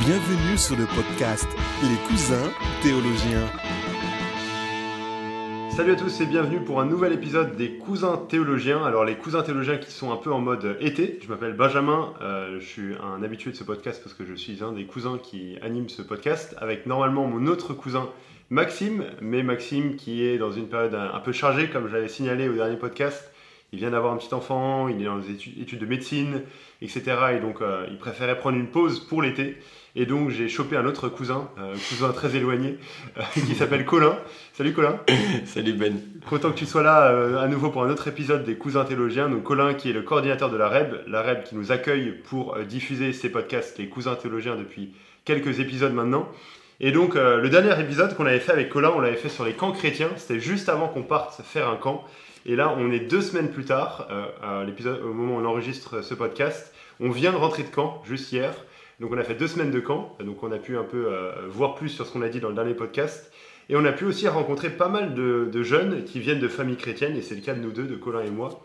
Bienvenue sur le podcast Les cousins théologiens. Salut à tous et bienvenue pour un nouvel épisode des cousins théologiens. Alors les cousins théologiens qui sont un peu en mode été. Je m'appelle Benjamin, euh, je suis un habitué de ce podcast parce que je suis un des cousins qui anime ce podcast avec normalement mon autre cousin Maxime, mais Maxime qui est dans une période un, peu chargée comme je l'avais signalé au dernier podcast. Il vient d'avoir un petit enfant, il est dans des études, études de médecine, etc. Et donc euh, il préférait prendre une pause pour l'été. Et donc j'ai chopé un autre cousin, euh, cousin très éloigné, euh, qui s'appelle Colin. Salut Colin. Salut Ben. Content que tu sois là euh, à nouveau pour un autre épisode des Cousins Théologiens. Donc Colin qui est le coordinateur de la REB, la REB qui nous accueille pour diffuser ces podcasts, les Cousins Théologiens, depuis quelques épisodes maintenant. Et donc le dernier épisode qu'on avait fait avec Colin, on l'avait fait sur les camps chrétiens. C'était juste avant qu'on parte faire un camp. Et là, on est deux semaines plus tard, euh, au moment où on enregistre ce podcast. On vient de rentrer de camp, juste hier. Donc on a fait deux semaines de camp. Donc on a pu un peu euh, voir plus sur ce qu'on a dit dans le dernier podcast. Et on a pu aussi rencontrer pas mal de, jeunes qui viennent de familles chrétiennes. Et c'est le cas de nous deux, de Colin et moi.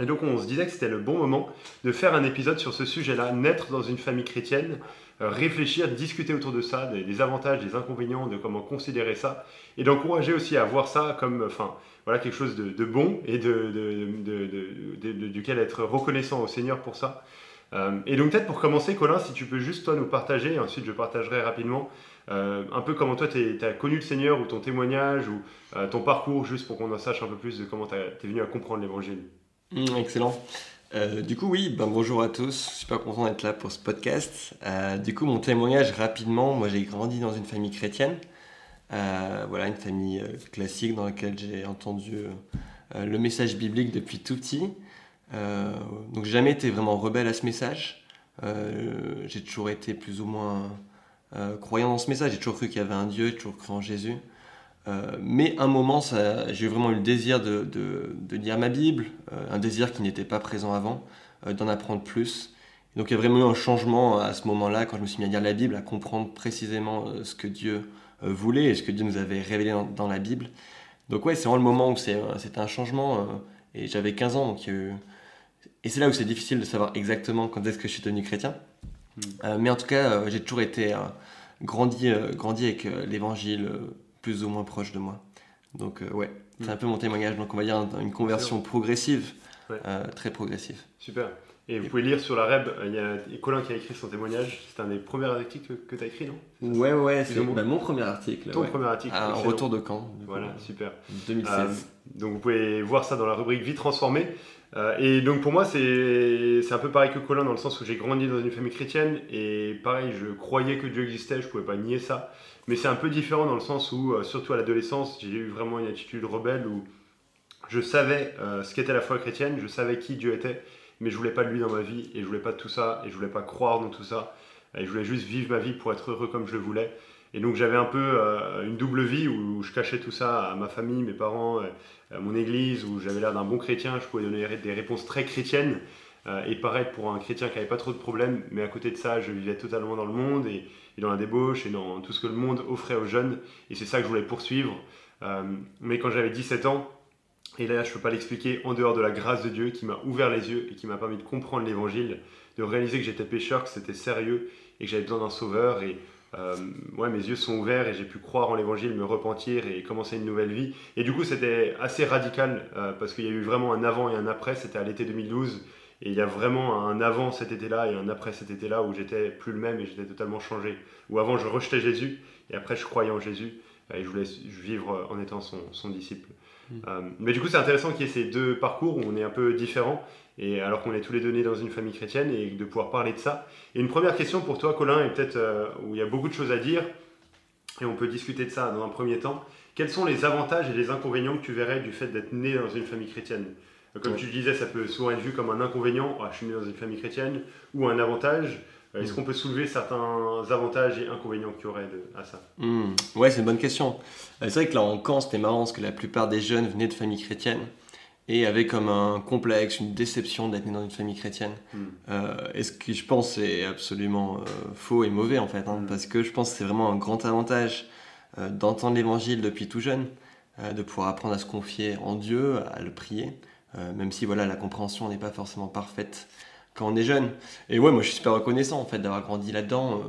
Et donc on se disait que c'était le bon moment de faire un épisode sur ce sujet-là, naître dans une famille chrétienne, euh, réfléchir, discuter autour de ça, des, des avantages, des inconvénients, de comment considérer ça, et d'encourager aussi à voir ça comme, enfin, voilà, quelque chose de, bon et de, duquel être reconnaissant au Seigneur pour ça. Euh, et donc peut-être pour commencer, Colin, si tu peux juste toi nous partager, et ensuite je partagerai rapidement, euh, un peu comment toi tu as connu le Seigneur ou ton témoignage ou euh, ton parcours, juste pour qu'on en sache un peu plus de comment tu es venu à comprendre l'Évangile. Mmh, excellent. Du coup, oui, ben, bonjour à tous. Super content d'être là pour ce podcast. Du coup, mon témoignage rapidement. Moi, j'ai grandi dans une famille chrétienne. Euh, voilà, une famille euh, classique dans laquelle j'ai entendu euh, le message biblique depuis tout petit. Euh, donc, jamais été vraiment rebelle à ce message. J'ai toujours été plus ou moins croyant dans ce message. J'ai toujours cru qu'il y avait un Dieu, j'ai toujours cru en Jésus. Mais un moment, j'ai vraiment eu le désir de, lire ma Bible, un désir qui n'était pas présent avant, d'en apprendre plus. Donc il y a vraiment eu un changement à ce moment-là, quand je me suis mis à lire la Bible, à comprendre précisément ce que Dieu voulait et ce que Dieu nous avait révélé dans, dans la Bible. Donc ouais, c'est vraiment le moment où c'est, euh, c'était un changement, euh, et j'avais 15 ans, donc Et c'est là où c'est difficile de savoir exactement quand est-ce que je suis devenu chrétien. Mm. Euh, mais en tout cas, euh, j'ai toujours été euh, grandi, euh, grandi avec euh, l'évangile euh, plus ou moins proche de moi. Donc euh, ouais, c'est Mm. un peu mon témoignage. Donc on va dire un- une conversion progressive, Ouais. euh, très progressive. Super. Et vous pouvez lire sur la REB, il y a Colin qui a écrit son témoignage. C'est un des premiers articles que, tu as écrit, non Ouais, ouais, c'est bah, mon premier article. Ton premier article. Ah, excellent. retour de camp. Voilà, super. 2016. Euh, donc vous pouvez voir ça dans la rubrique Vie transformée. Euh, et donc pour moi, c'est c'est un peu pareil que Colin dans le sens où j'ai grandi dans une famille chrétienne et pareil, je croyais que Dieu existait, je pouvais pas nier ça. Mais c'est un peu différent dans le sens où, euh, surtout à l'adolescence, j'ai eu vraiment une attitude rebelle où je savais euh, ce qu'était la foi chrétienne, je savais qui Dieu était, mais je voulais pas de lui dans ma vie et je voulais pas de tout ça et je voulais pas croire dans tout ça. Et je voulais juste vivre ma vie pour être heureux comme je le voulais. Et donc j'avais un peu euh, une double vie où je cachais tout ça à ma famille, mes parents, euh, mon église, où j'avais l'air d'un bon chrétien, je pouvais donner des réponses très chrétiennes euh, et paraître pour un chrétien qui n'avait pas trop de problèmes. Mais à côté de ça, je vivais totalement dans le monde et, dans la débauche et dans tout ce que le monde offrait aux jeunes. Et c'est ça que je voulais poursuivre. Mais quand j'avais 17 ans, et là je ne peux pas l'expliquer, en dehors de la grâce de Dieu qui m'a ouvert les yeux et qui m'a permis de comprendre l'évangile, de réaliser que j'étais pécheur, que c'était sérieux et que j'avais besoin d'un sauveur. Et euh, ouais, mes yeux sont ouverts et j'ai pu croire en l'évangile, me repentir et commencer une nouvelle vie. Et du coup, c'était assez radical euh, parce qu'il y a eu vraiment un avant et un après. C'était à l'été 2012 et il y a vraiment un avant cet été-là et un après cet été-là où j'étais plus le même et j'étais totalement changé. Où avant, je rejetais Jésus et après, je croyais en Jésus et je voulais vivre en étant son, son disciple. Mm. Euh, mais du coup, c'est intéressant qu'il y ait ces deux parcours où on est un peu différents et alors qu'on est tous les deux nés dans une famille chrétienne et de pouvoir parler de ça. Et une première question pour toi, Colin, et peut-être euh, où il y a beaucoup de choses à dire, et on peut discuter de ça dans un premier temps. Quels sont les avantages et les inconvénients que tu verrais du fait d'être né dans une famille chrétienne? Euh, Comme Ouais. tu le disais, ça peut souvent être vu comme un inconvénient, Ah, je suis né dans une famille chrétienne, ou un avantage. Est-ce Mm. qu'on peut soulever certains avantages et inconvénients qu'il y aurait de- à ça Hmm, Ouais, c'est une bonne question. Euh, C'est vrai que là, en camp, c'était marrant parce que la plupart des jeunes venaient de familles chrétiennes et avaient comme un complexe, une déception d'être né dans une famille chrétienne. Mm. Euh, et ce que je pense c'est absolument euh, faux et mauvais en fait, hein, Mm. parce que je pense que c'est vraiment un grand avantage euh, d'entendre l'évangile depuis tout jeune, de pouvoir apprendre à se confier en Dieu, à le prier, même si voilà la compréhension n'est pas forcément parfaite quand on est jeune. Et ouais, moi je suis super reconnaissant en fait d'avoir grandi là-dedans.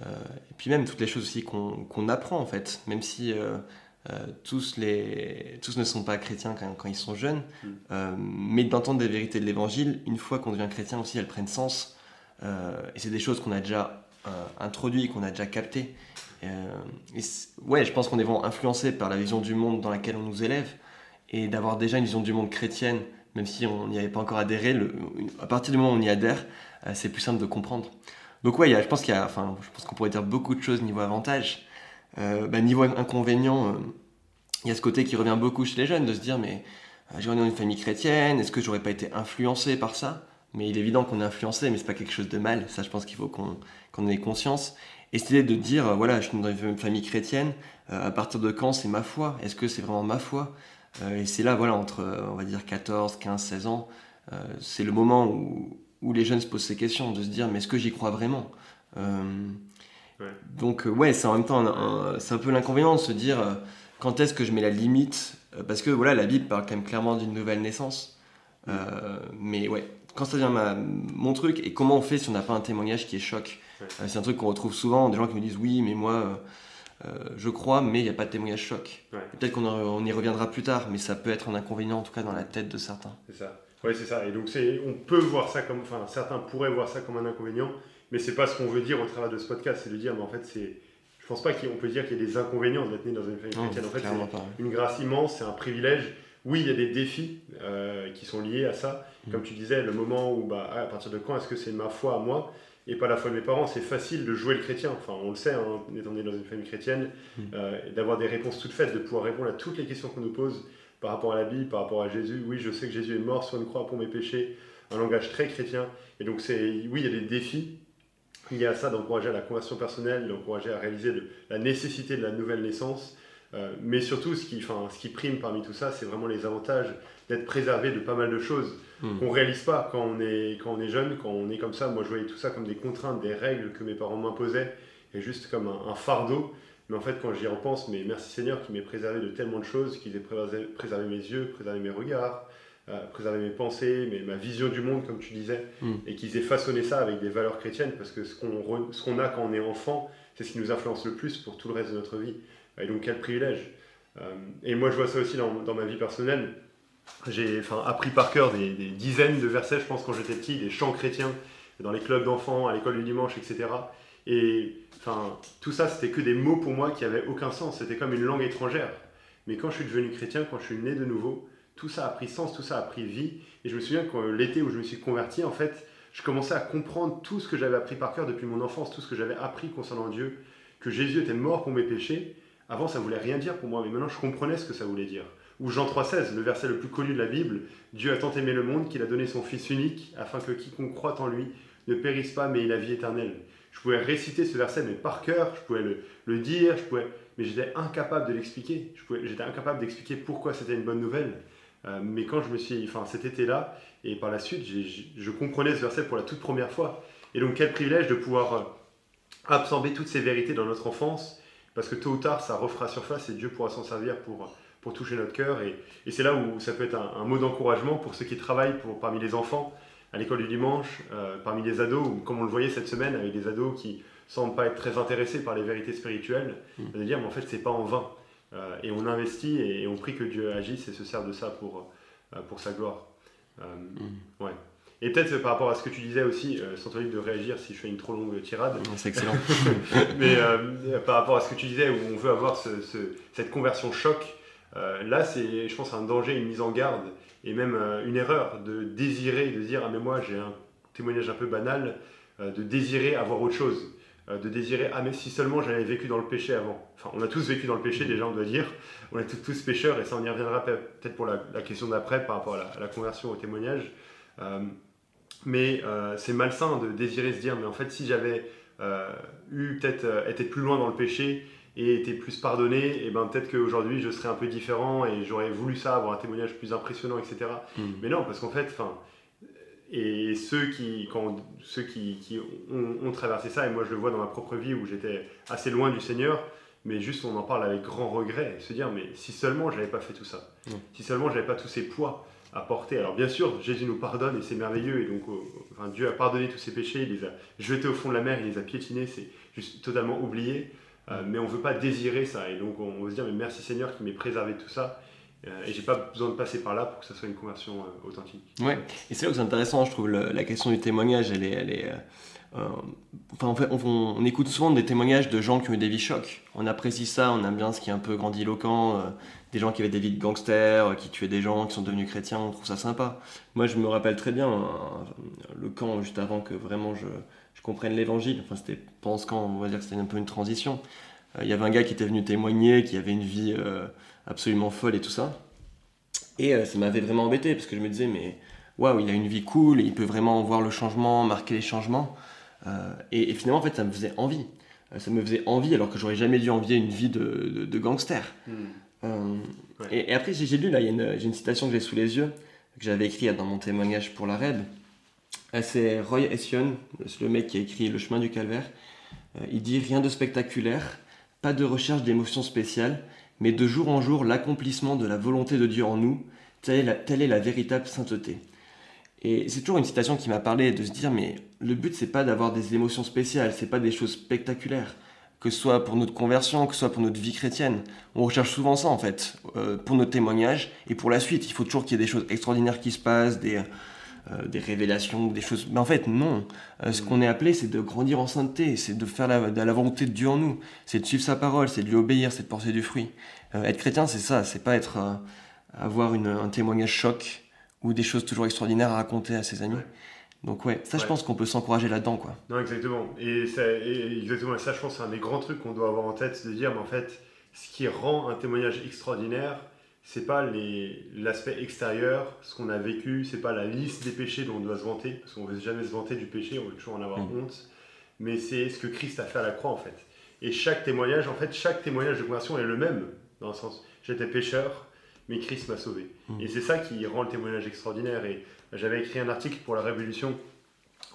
et puis même toutes les choses aussi qu'on apprend en fait, même si tous, les, tous ne sont pas chrétiens quand, quand ils sont jeunes, mm. mais d'entendre des vérités de l'évangile, une fois qu'on devient chrétien aussi, elles prennent sens. et c'est des choses qu'on a déjà introduites, qu'on a déjà captées. ouais, je pense qu'on est vraiment influencé par la vision du monde dans laquelle on nous élève et d'avoir déjà une vision du monde chrétienne, même si on n'y avait pas encore adhéré, à partir du moment où on y adhère, euh, c'est plus simple de comprendre. Donc ouais, je pense qu'il y a, enfin, je pense qu'on pourrait dire beaucoup de choses niveau avantage. Euh, bah, niveau inconvénient, euh, il y a ce côté qui revient beaucoup chez les jeunes de se dire mais j'ai grandi dans une famille chrétienne, est-ce que j'aurais pas été influencé par ça? Mais il est évident qu'on est influencé, mais c'est pas quelque chose de mal. Ça, je pense qu'il faut qu'on ait conscience. Et de dire voilà, je suis dans une famille chrétienne. à partir de quand c'est ma foi? Est-ce que c'est vraiment ma foi? Et c'est là, voilà, entre, on va dire, 14, 15, 16 ans, euh, c'est le moment où, où, les jeunes se posent ces questions, de se dire, mais est-ce que j'y crois vraiment euh, Donc, ouais, c'est en même temps, c'est un peu l'inconvénient de se dire, quand est-ce que je mets la limite? Parce que, voilà, la Bible parle quand même clairement d'une nouvelle naissance. mais ouais, quand ça devient ma, mon truc, et comment on fait si on n'a pas un témoignage qui est choc? C'est un truc qu'on retrouve souvent, des gens qui me disent oui, mais moi, euh, je crois, mais il n'y a pas de témoignage choc. Peut-être qu'on y reviendra plus tard, mais ça peut être un inconvénient en tout cas dans la tête de certains. C'est ça. Oui, c'est ça. Et donc, on peut voir ça comme, enfin, certains pourraient voir ça comme un inconvénient, mais c'est pas ce qu'on veut dire au travers de ce podcast. C'est de dire, mais en fait, c'est, je pense pas qu'on peut dire qu'il y a des inconvénients d'être né dans une famille chrétienne. En fait, c'est une grâce immense, c'est un privilège. Oui, il y a des défis euh, qui sont liés à ça. Mm. Comme tu disais, le moment où, bah, à partir de quand est-ce que c'est ma foi à moi? Et pas la foi de mes parents. C'est facile de jouer le chrétien, enfin on le sait, hein, étant donné dans une famille chrétienne, mm. euh, d'avoir des réponses toutes faites, de pouvoir répondre à toutes les questions qu'on nous pose par rapport à la Bible, par rapport à Jésus. Oui, je sais que Jésus est mort sur une croix pour mes péchés, un langage très chrétien. Et donc c'est, oui, il y a des défis. Il y a ça d'encourager à la conversion personnelle, d'encourager à réaliser la nécessité de la nouvelle naissance. Euh, mais surtout, ce qui, enfin, ce qui prime parmi tout ça, c'est vraiment les avantages d'être préservé de pas mal de choses hmm. qu'on réalise pas quand on, est, quand on est jeune, quand on est comme ça. Moi, je voyais tout ça comme des contraintes, des règles que mes parents m'imposaient, et juste comme un, fardeau. Mais en fait, quand j'y repense, mais merci Seigneur qui m'ait préservé de tellement de choses, qu'ils aient préservé, mes yeux, préservé mes regards, euh, préservé mes pensées, mais ma vision du monde, comme tu disais, hmm. et qu'ils aient façonné ça avec des valeurs chrétiennes, parce que ce qu'on ce qu'on a quand on est enfant, c'est ce qui nous influence le plus pour tout le reste de notre vie. Et donc, quel privilège. Euh, et moi, je vois ça aussi dans, ma vie personnelle j'ai appris par cœur des, dizaines de versets, je pense, quand j'étais petit, des chants chrétiens dans les clubs d'enfants, à l'école du dimanche, etc. Et enfin, tout ça, c'était que des mots pour moi qui n'avaient aucun sens. C'était comme une langue étrangère. Mais quand je suis devenu chrétien, quand je suis né de nouveau, tout ça a pris sens, tout ça a pris vie. Et je me souviens que l'été où je me suis converti, en fait, je commençais à comprendre tout ce que j'avais appris par cœur depuis mon enfance, tout ce que j'avais appris concernant Dieu, que Jésus était mort pour mes péchés. Avant, ça voulait rien dire pour moi, mais maintenant, je comprenais ce que ça voulait dire. Ou Jean 3,16, le verset le plus connu de la Bible, Dieu a tant aimé le monde qu'il a donné son Fils unique, afin que quiconque croit en lui ne périsse pas, mais ait la vie éternelle. Je pouvais réciter ce verset, mais par cœur, je pouvais le, dire, je pouvais, mais j'étais incapable de l'expliquer. J'étais incapable d'expliquer pourquoi c'était une bonne nouvelle. Euh, mais quand je me suis, enfin cet été-là, et par la suite, je comprenais ce verset pour la toute première fois. Et donc quel privilège de pouvoir euh, absorber toutes ces vérités dans notre enfance, parce que tôt ou tard, ça refera surface et Dieu pourra s'en servir pour pour toucher notre cœur. Et, c'est là où ça peut être un, mot d'encouragement pour ceux qui travaillent pour, parmi les enfants, à l'école du dimanche, euh, parmi les ados, ou comme on le voyait cette semaine avec des ados qui semblent pas être très intéressés par les vérités spirituelles, mmh. de dire, mais en fait, c'est pas en vain. Euh, et on investit et, on prie que Dieu agisse et se sert de ça pour, euh, pour sa gloire. Mmh. ouais. Et peut-être par rapport à ce que tu disais aussi, sans te de réagir si je fais une trop longue tirade. C'est excellent. mais par rapport à ce que tu disais, où on veut avoir ce, cette conversion choc, euh, là, c'est, je pense, un danger, une mise en garde et même euh, une erreur de désirer, de dire Ah, mais moi, j'ai un témoignage un peu banal, euh, de désirer avoir autre chose. de désirer Ah, mais si seulement j'avais vécu dans le péché avant. Enfin, on a tous vécu dans le péché, déjà, on doit dire. On est tous, pécheurs et ça, on y reviendra peut-être pour la, question d'après par rapport à la, conversion au témoignage. Mais c'est malsain de désirer se dire Mais en fait, si j'avais eu peut-être été plus loin dans le péché, et été plus pardonné, et ben peut-être qu'aujourd'hui je serais un peu différent et j'aurais voulu ça, avoir un témoignage plus impressionnant, etc. Hmm. Mais non, parce qu'en fait, enfin, et ceux qui, quand, ceux qui, qui ont, traversé ça, et moi je le vois dans ma propre vie où j'étais assez loin du Seigneur, mais juste on en parle avec grand regret, et se dire, mais si seulement j'avais pas fait tout ça, hmm. si seulement j'avais pas tous ces poids, Alors bien sûr, Jésus nous pardonne et c'est merveilleux. Et donc, Dieu a pardonné tous ses péchés, il les a jetés au fond de la mer, il les a piétinés, c'est juste totalement oublié. Euh, mais on ne veut pas désirer ça. Et donc on veut se dire, mais merci Seigneur qui m'ait préservé de tout ça. Euh, et j'ai pas besoin de passer par là pour que ça soit une conversion euh, authentique. Ouais, et c'est là que c'est intéressant, je trouve, la question du témoignage, elle est... Euh, enfin, en fait, on, on écoute souvent des témoignages de gens qui ont eu des vies chocs. On apprécie ça, on aime bien ce qui est un peu grandiloquent, euh, des gens qui avaient des vies de gangsters, euh, qui tuaient des gens, qui sont devenus chrétiens, on trouve ça sympa. Moi, je me rappelle très bien euh, le camp juste avant que vraiment je, comprenne l'évangile. Enfin, c'était pendant ce camp, on va dire que c'était un peu une transition. Euh, Il y avait un gars qui était venu témoigner, qui avait une vie euh, absolument folle et tout ça. Et euh, ça m'avait vraiment embêté parce que je me disais, mais waouh, il a une vie cool, il peut vraiment voir le changement, marquer les changements. Euh, et, et finalement, en fait, ça me faisait envie. Euh, ça me faisait envie alors que j'aurais jamais dû envier une vie de, de- de gangster. Euh, Ouais. et, et après, j'ai j'ai lu, là, il y a une, j'ai une citation que j'ai sous les yeux, que j'avais écrite dans mon témoignage pour la REB. Euh, C'est Roy Ession, c'est le mec qui a écrit Le chemin du calvaire. Euh, il dit Rien de spectaculaire, pas de recherche d'émotions spéciales, mais de jour en jour l'accomplissement de la volonté de Dieu en nous, telle est la, telle est la véritable sainteté. Et c'est toujours une citation qui m'a parlé de se dire mais le but c'est pas d'avoir des émotions spéciales, c'est pas des choses spectaculaires, que ce soit pour notre conversion, que ce soit pour notre vie chrétienne. On recherche souvent ça en fait, euh, pour nos témoignages et pour la suite. Il faut toujours qu'il y ait des choses extraordinaires qui se passent, des, euh, des révélations, des choses. Mais en fait non, Euh, ce qu'on est appelé c'est de grandir en sainteté, c'est de faire la, de la volonté de Dieu en nous, c'est de suivre sa parole, c'est de lui obéir, c'est de porter du fruit. Être chrétien c'est ça, c'est pas être avoir une- un témoignage choc ou des choses toujours extraordinaires à raconter à ses amis. Ouais. Donc ouais, ça je pense qu'on peut s'encourager là-dedans quoi. Non, exactement. Et, ça, et exactement. Et ça, je pense, c'est un des grands trucs qu'on doit avoir en tête, c'est de dire, mais en fait, ce qui rend un témoignage extraordinaire, c'est pas l'aspect extérieur, ce qu'on a vécu, c'est pas la liste des péchés dont on doit se vanter, parce qu'on veut jamais se vanter du péché, on veut toujours en avoir Mm. honte, mais c'est ce que Christ a fait à la croix, en fait. Et chaque témoignage, en fait, chaque témoignage de conversion est le même, dans le sens, j'étais pécheur, mais Christ m'a sauvé. Mm. Et c'est ça qui rend le témoignage extraordinaire. Et j'avais écrit un article pour la Révolution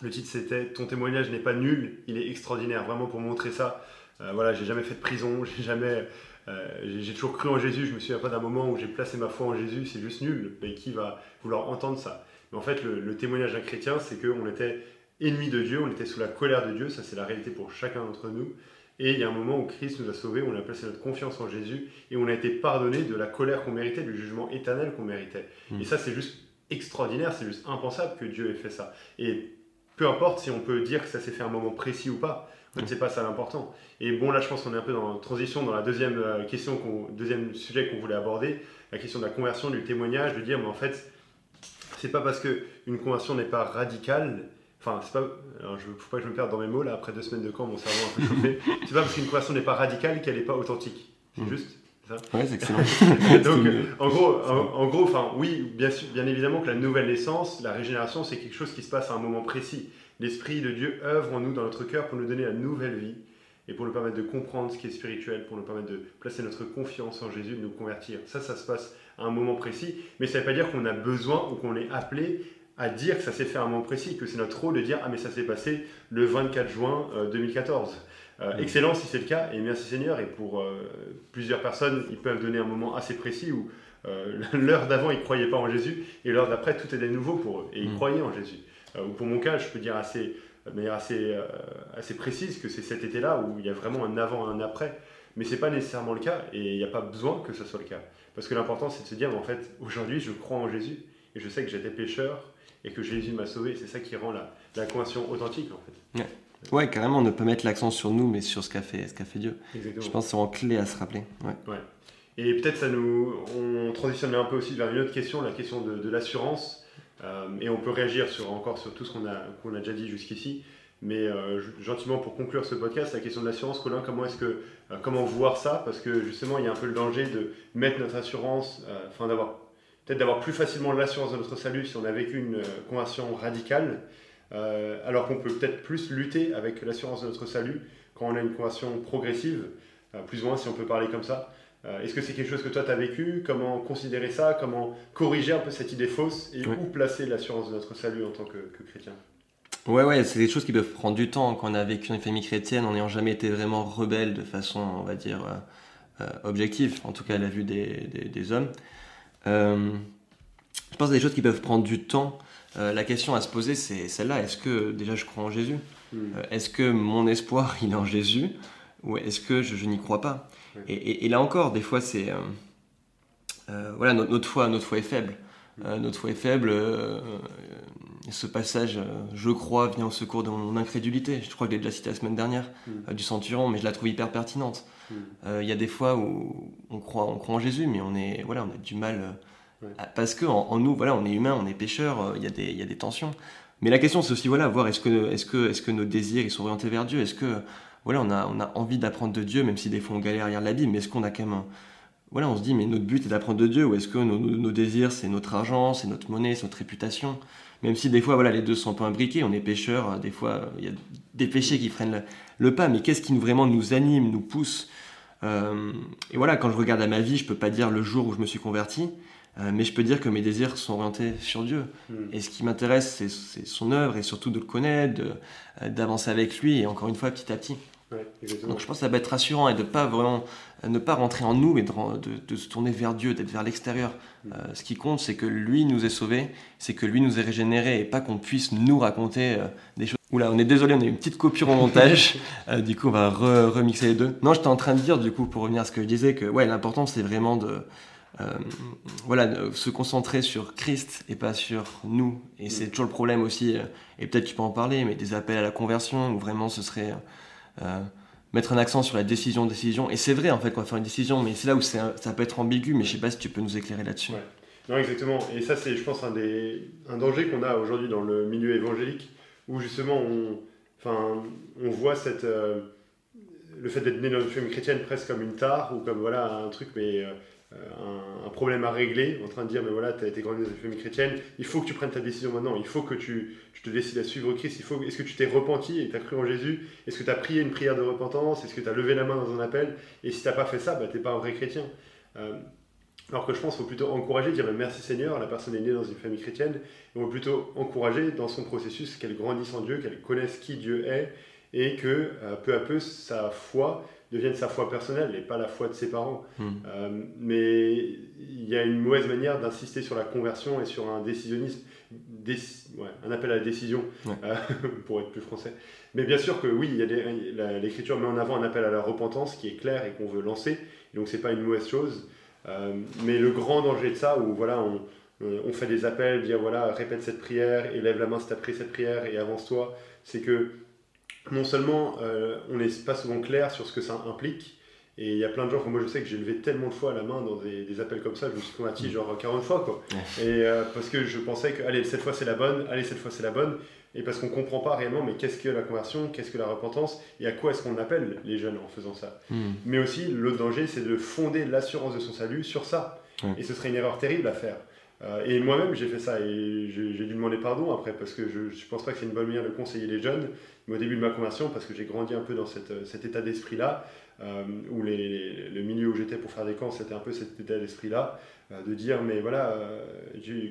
le titre c'était Ton témoignage n'est pas nul, il est extraordinaire. Vraiment pour montrer ça. Euh, voilà, j'ai jamais fait de prison, j'ai jamais, euh, j'ai toujours cru en Jésus. Je me souviens pas d'un moment où j'ai placé ma foi en Jésus. C'est juste nul. Mais qui va vouloir entendre ça? Mais en fait, le, le témoignage d'un chrétien, c'est qu'on était ennemis de Dieu, on était sous la colère de Dieu. Ça, c'est la réalité pour chacun d'entre nous. Et il y a un moment où Christ nous a sauvés, on a placé notre confiance en Jésus et on a été pardonné de la colère qu'on méritait, du jugement éternel qu'on méritait. Mm. Et ça, c'est juste extraordinaire, c'est juste impensable que Dieu ait fait ça. Et peu importe si on peut dire que ça s'est fait à un moment précis ou pas, en fait, Mm. c'est pas ça l'important. Et bon, là, je pense qu'on est un peu dans la transition dans la deuxième euh, question, qu'on- deuxième sujet qu'on voulait aborder, la question de la conversion, du témoignage, de dire, mais en fait, c'est pas parce que une conversion n'est pas radicale. Enfin, c'est pas. Alors, je faut pas que je me perde dans mes mots là. Après deux semaines de camp, mon cerveau est un peu chauffé. c'est pas parce qu'une conversion n'est pas radicale qu'elle n'est pas authentique. C'est Mm. juste. Ouais, c'est excellent. Donc, en gros, en, en gros, enfin, oui, bien, sûr, bien évidemment que la nouvelle naissance, la régénération, c'est quelque chose qui se passe à un moment précis. L'Esprit de Dieu œuvre en nous, dans notre cœur, pour nous donner la nouvelle vie et pour nous permettre de comprendre ce qui est spirituel, pour nous permettre de placer notre confiance en Jésus, de nous convertir. Ça, ça se passe à un moment précis, mais ça ne veut pas dire qu'on a besoin ou qu'on est appelé à dire que ça s'est fait à un moment précis, que c'est notre rôle de dire Ah, mais ça s'est passé le 24 juin euh, 2014. Euh, Mm. Excellent si c'est le cas, et merci Seigneur. Et pour euh, plusieurs personnes, ils peuvent donner un moment assez précis où euh, l'heure d'avant, ils ne croyaient pas en Jésus, et l'heure d'après, tout était nouveau pour eux, et ils Mm. croyaient en Jésus. Euh, ou pour mon cas, je peux dire assez, de manière assez, euh, assez précise que c'est cet été-là où il y a vraiment un avant et un après. Mais ce n'est pas nécessairement le cas, et il n'y a pas besoin que ce soit le cas. Parce que l'important, c'est de se dire, en fait, aujourd'hui, je crois en Jésus, et je sais que j'étais pécheur, et que Jésus m'a sauvé. C'est ça qui rend la, la conversion authentique, en fait. Ouais, carrément, ne pas mettre l'accent sur nous, mais sur ce qu'a fait, ce qu'a fait Dieu. Exactement. Je pense que c'est vraiment clé à se rappeler. Ouais. Et peut-être ça nous, on transitionne un peu aussi vers une autre question, la question de, de l'assurance. Euh, et on peut réagir sur, encore sur tout ce qu'on a, qu'on a déjà dit jusqu'ici. Mais euh, gentiment pour conclure ce podcast, la question de l'assurance, Colin, comment est-ce que, euh, comment voir ça? Parce que justement, il y a un peu le danger de mettre notre assurance, enfin d'avoir peut-être d'avoir plus facilement l'assurance de notre salut si on a vécu une euh, conversion radicale, euh, alors qu'on peut peut-être plus lutter avec l'assurance de notre salut quand on a une conversion progressive, euh, plus ou moins si on peut parler comme ça. Euh, Est-ce que c'est quelque chose que toi tu as vécu? Comment considérer ça? Comment corriger un peu cette idée fausse? Et Oui. où placer l'assurance de notre salut en tant que, que chrétien? Ouais, ouais, c'est des choses qui peuvent prendre du temps quand on a vécu dans une famille chrétienne en n'ayant jamais été vraiment rebelle de façon, on va dire, objective, en tout cas à la vue des, des- des hommes. Euh, je pense à des choses qui peuvent prendre du temps. la question à se poser, c'est celle-là. Est-ce que déjà je crois en Jésus? Hmm. Est-ce que mon espoir, il est en Jésus? Ou est-ce que je, n'y crois pas? Et, là encore, des fois, c'est... voilà, notre, notre, foi, notre foi est faible. notre foi est faible ce passage, euh, je crois, vient au secours de mon incrédulité. Je crois que je l'ai déjà cité la semaine dernière, mm. euh, du centurion, mais je la trouve hyper pertinente. Euh, il y a des fois où on croit, on croit en Jésus, mais on, est, voilà, on a du mal. parce que en, nous, voilà, on est humain, on est pécheur, il y, a des, y a des tensions. Mais la question, c'est aussi, voilà, voir est-ce que, est -ce que, est -ce que nos désirs ils sont orientés vers Dieu? Est-ce que voilà, on, a, on a envie d'apprendre de Dieu, même si des fois on galère à lire la Bible, mais est-ce qu'on a quand même voilà, on se dit, mais notre but est d'apprendre de Dieu, ou est-ce que nos, nos désirs, c'est notre argent, c'est notre monnaie, c'est notre réputation? Même si des fois, voilà, les deux sont un peu imbriqués, on est pêcheurs, des fois, il y a des péchés qui freinent le, pas, mais qu'est-ce qui vraiment nous anime, nous pousse euh, Et voilà, quand je regarde à ma vie, je peux pas dire le jour où je me suis converti, euh, mais je peux dire que mes désirs sont orientés sur Dieu. Hmm. Et ce qui m'intéresse, c'est son œuvre, et surtout de le connaître, euh, d'avancer avec lui, et encore une fois, petit à petit. Donc je pense que ça va être rassurant et de pas vraiment ne pas rentrer en nous, mais de, se tourner vers Dieu, d'être vers l'extérieur. Mm. Euh, ce qui compte, c'est que lui nous ait sauvés, c'est que lui nous ait régénérés et pas qu'on puisse nous raconter euh, des choses. Oula, on est désolé, on a eu une petite coupure au montage. Euh, du coup, on va remixer les deux. Non, j'étais en train de dire, du coup, pour revenir à ce que je disais, que ouais, l'important c'est vraiment de voilà, se concentrer sur Christ et pas sur nous. Et c'est mm. toujours le problème aussi, et peut-être tu peux en parler, mais des appels à la conversion où vraiment ce serait mettre un accent sur la décision, décision. Et c'est vrai, en fait, qu'on va faire une décision, mais c'est là où ça peut être ambigu, mais je sais pas si tu peux nous éclairer là-dessus. Non, exactement. Et ça, c'est, je pense, un, des, un danger qu'on a aujourd'hui dans le milieu évangélique, où justement, on, enfin, on voit cette, euh, le fait d'être né dans une famille chrétienne presque comme une tare, ou comme voilà, un truc, mais euh, euh, un, problème à régler, en train de dire, mais voilà, tu as été grandi dans une famille chrétienne, il faut que tu prennes ta décision maintenant, il faut que tu, te décides à suivre Christ, il faut, est-ce que tu t'es repenti et tu as cru en Jésus, est-ce que tu as prié une prière de repentance, est-ce que tu as levé la main dans un appel, et si tu pas fait ça, bah, tu pas un vrai chrétien. Euh, alors que je pense qu'il faut plutôt encourager, dire merci Seigneur, la personne est née dans une famille chrétienne, et on plutôt encourager dans son processus qu'elle grandisse en Dieu, qu'elle connaisse qui Dieu est, et que euh, peu à peu sa foi devienne sa foi personnelle et pas la foi de ses parents. Hmm. Euh, mais il y a une mauvaise manière d'insister sur la conversion et sur un décisionnisme, un appel à la décision, euh, pour être plus français. Mais bien sûr que oui, l'écriture met en avant un appel à la repentance qui est clair et qu'on veut lancer, et donc c'est pas une mauvaise chose. Euh, mais le grand danger de ça, où voilà, on, on fait des appels, dire voilà, répète cette prière, élève la main si tu as pris cette prière et avance-toi, c'est que non seulement euh, on n'est pas souvent clair sur ce que ça implique, et il y a plein de gens, moi je sais que j'ai levé tellement de fois la main dans des, appels comme ça, je me suis converti mm. genre 40 fois quoi. Et euh, parce que je pensais que, allez, cette fois c'est la bonne, allez, cette fois c'est la bonne, et parce qu'on ne comprend pas réellement, mais qu'est-ce que la conversion, qu'est-ce que la repentance, et à quoi est-ce qu'on appelle les jeunes en faisant ça. Mm. Mais aussi, l'autre danger, c'est de fonder l'assurance de son salut sur ça. Et ce serait une erreur terrible à faire. Euh, et moi-même, j'ai fait ça et j'ai dû demander pardon après parce que je ne pense pas que c'est une bonne manière de conseiller les jeunes. Mais au début de ma conversion, parce que j'ai grandi un peu dans cet état d'esprit-là, euh, où le milieu où j'étais pour faire des camps, c'était un peu cet état d'esprit-là, euh, de dire mais voilà,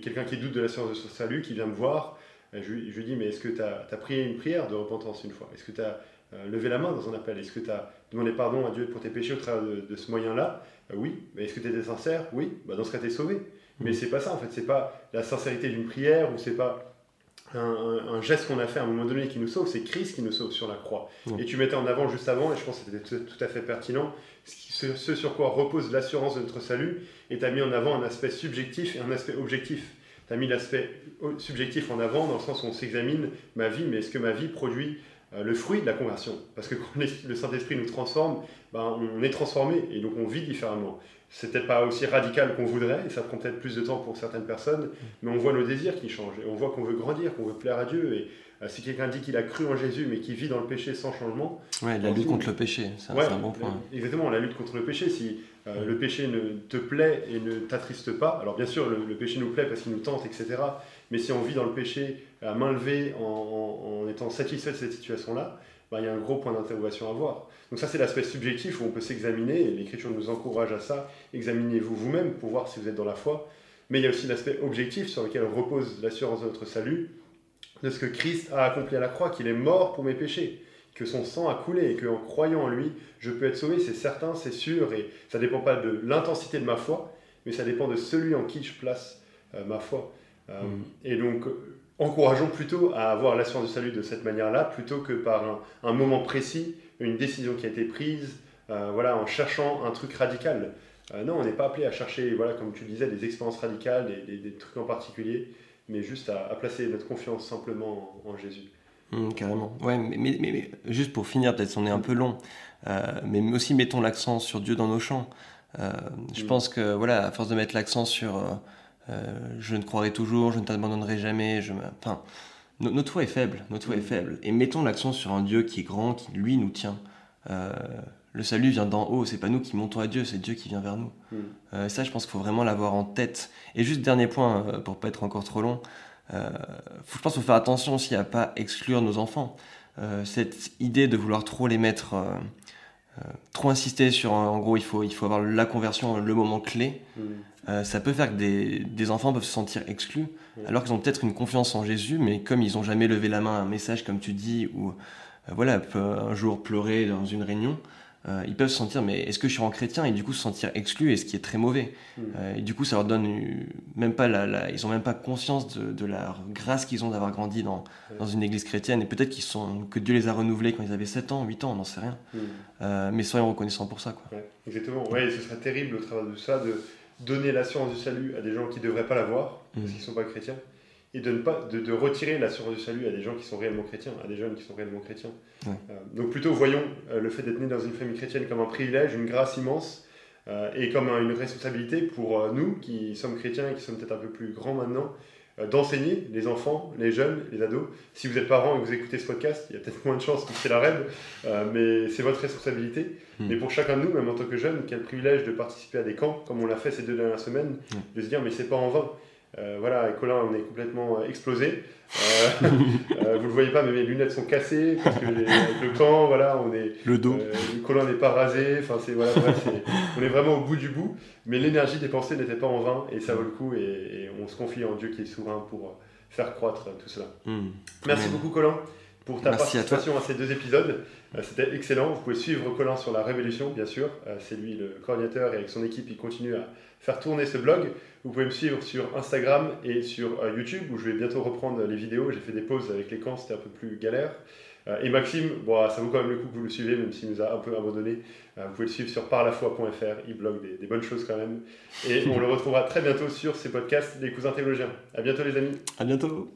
quelqu'un qui doute de la science de son salut, qui vient me voir, je, lui dis mais est-ce que tu as, as, prié une prière de repentance une fois? Est-ce que tu as levé la main dans un appel? Est-ce que tu as demandé pardon à Dieu pour tes péchés au travers de, ce moyen-là? Oui. Mais est-ce que tu étais sincère? Oui. Bah, dans ce cas, tu es sauvé. Mais c'est pas ça en fait, c'est pas la sincérité d'une prière ou c'est pas un, geste qu'on a fait à un moment donné qui nous sauve, c'est Christ qui nous sauve sur la croix. Et tu mettais en avant juste avant, et je pense que c'était tout à fait pertinent, ce, ce sur quoi repose l'assurance de notre salut, et tu as mis en avant un aspect subjectif et un aspect objectif. Tu as mis l'aspect subjectif en avant dans le sens où on s'examine ma vie, mais est-ce que ma vie produit euh, le fruit de la conversion? Parce que quand le Saint-Esprit nous transforme, ben, on est transformé et donc on vit différemment c'est peut-être pas aussi radical qu'on voudrait, et ça prend peut-être plus de temps pour certaines personnes, mais on voit nos désirs qui changent, et on voit qu'on veut grandir, qu'on veut plaire à Dieu, et euh, si quelqu'un dit qu'il a cru en Jésus, mais qui vit dans le péché sans changement... Ouais, la lutte contre le péché, c'est un bon point. Exactement, la lutte contre le péché, si euh, le péché ne te plaît et ne t'attriste pas, alors bien sûr, le, péché nous plaît parce qu'il nous tente, etc., mais si on vit dans le péché à main levée, en, en étant satisfait de cette situation-là, bah, il y a un gros point d'interrogation à voir. Donc ça, c'est l'aspect subjectif où on peut s'examiner, et l'Écriture nous encourage à ça. Examinez-vous vous-même pour voir si vous êtes dans la foi. Mais il y a aussi l'aspect objectif sur lequel repose l'assurance de notre salut, de ce que Christ a accompli à la croix, qu'il est mort pour mes péchés, que son sang a coulé et qu'en croyant en lui, je peux être sauvé, c'est certain, c'est sûr, et ça ne dépend pas de l'intensité de ma foi, mais ça dépend de celui en qui je place ma foi. Mm. Et donc, encourageons plutôt à avoir l'assurance du salut de cette manière-là, plutôt que par un, moment précis, une décision qui a été prise, voilà, en cherchant un truc radical. non, on n'est pas appelé à chercher, voilà, comme tu disais, des expériences radicales, des, trucs en particulier, mais juste à, placer notre confiance simplement en Jésus. Mmh, carrément. Ouais, mais, mais, juste pour finir, peut-être on est un peu long, euh, mais aussi mettons l'accent sur Dieu dans nos chants. Euh, je mmh. pense que, voilà, à force de mettre l'accent sur euh, je ne croirai toujours, je ne t'abandonnerai jamais, je enfin, notre foi est faible, notre foi est mmh. faible. Et mettons l'accent sur un Dieu qui est grand, qui lui nous tient. le salut vient d'en haut, c'est pas nous qui montons à Dieu, c'est Dieu qui vient vers nous. ça, je pense qu'il faut vraiment l'avoir en tête. Et juste dernier point, pour pas être encore trop long, euh, je pense qu'il faut faire attention aussi à pas exclure nos enfants. Euh, cette idée de vouloir trop les mettre, euh, trop insister sur, en gros, il faut, il faut avoir la conversion, le moment clé. Mm. ça peut faire que des, des, enfants peuvent se sentir exclus, mm. alors qu'ils ont peut-être une confiance en Jésus, mais comme ils n'ont jamais levé la main à un message, comme tu dis, ou voilà, un jour pleurer dans une réunion, euh, ils peuvent se sentir, mais est-ce que je suis en chrétien Et du coup, se sentir exclu, et ce qui est très mauvais. Hmm. Euh, et du coup, ça leur donne même pas la, ils ont même pas conscience de, la grâce qu'ils ont d'avoir grandi dans, dans une église chrétienne. Et peut-être qu'ils sont, que Dieu les a renouvelés quand ils avaient 7 ans, 8 ans, on n'en sait rien. Hmm. Euh, mais soyons reconnaissants pour ça. Quoi. exactement. Ouais, ce serait terrible au travers de ça de donner l'assurance du salut à des gens qui ne devraient pas l'avoir, parce hmm. qu'ils ne sont pas chrétiens et de ne pas de, de, retirer l'assurance du salut à des gens qui sont réellement chrétiens, à des jeunes qui sont réellement chrétiens. Euh, donc plutôt voyons euh, le fait d'être né dans une famille chrétienne comme un privilège, une grâce immense euh, et comme une responsabilité pour nous qui sommes chrétiens et qui sommes peut-être un peu plus grands maintenant, d'enseigner les enfants, les jeunes, les ados. Si vous êtes parents et que vous écoutez ce podcast, il y a peut-être moins de chances que c'est la rêve, mais c'est votre responsabilité. Hmm. Mais pour chacun de nous, même en tant que jeune, quel privilège de participer à des camps, comme on l'a fait ces deux dernières semaines, de se dire mais c'est pas en vain. Euh, voilà, avec Colin, on est complètement euh, explosé. Euh, vous le voyez pas, mais mes lunettes sont cassées parce que avec le camp, voilà, on est. Le dos. Colin n'est pas rasé. Enfin, c'est voilà, on est vraiment au bout du bout. Mais l'énergie dépensée n'était pas en vain et ça vaut le coup. Et, on se confie en Dieu qui est souverain pour faire croître tout cela. Hmm. Merci beaucoup, Colin pour ta participation à, ces deux épisodes. C'était excellent. Vous pouvez suivre Colin sur la Révolution, bien sûr. c'est lui le coordinateur et avec son équipe, il continue à faire tourner ce blog. Vous pouvez me suivre sur Instagram et sur euh, YouTube où je vais bientôt reprendre les vidéos. J'ai fait des pauses avec les camps, c'était un peu plus galère. Euh, et Maxime, bon, ça vaut quand même le coup que vous le suivez, même s'il nous a un peu abandonné. Euh, vous pouvez le suivre sur parlafoi.fr, il blogue des, des, bonnes choses quand même. Et on le retrouvera très bientôt sur ces podcasts des cousins théologiens. À bientôt les amis. À bientôt.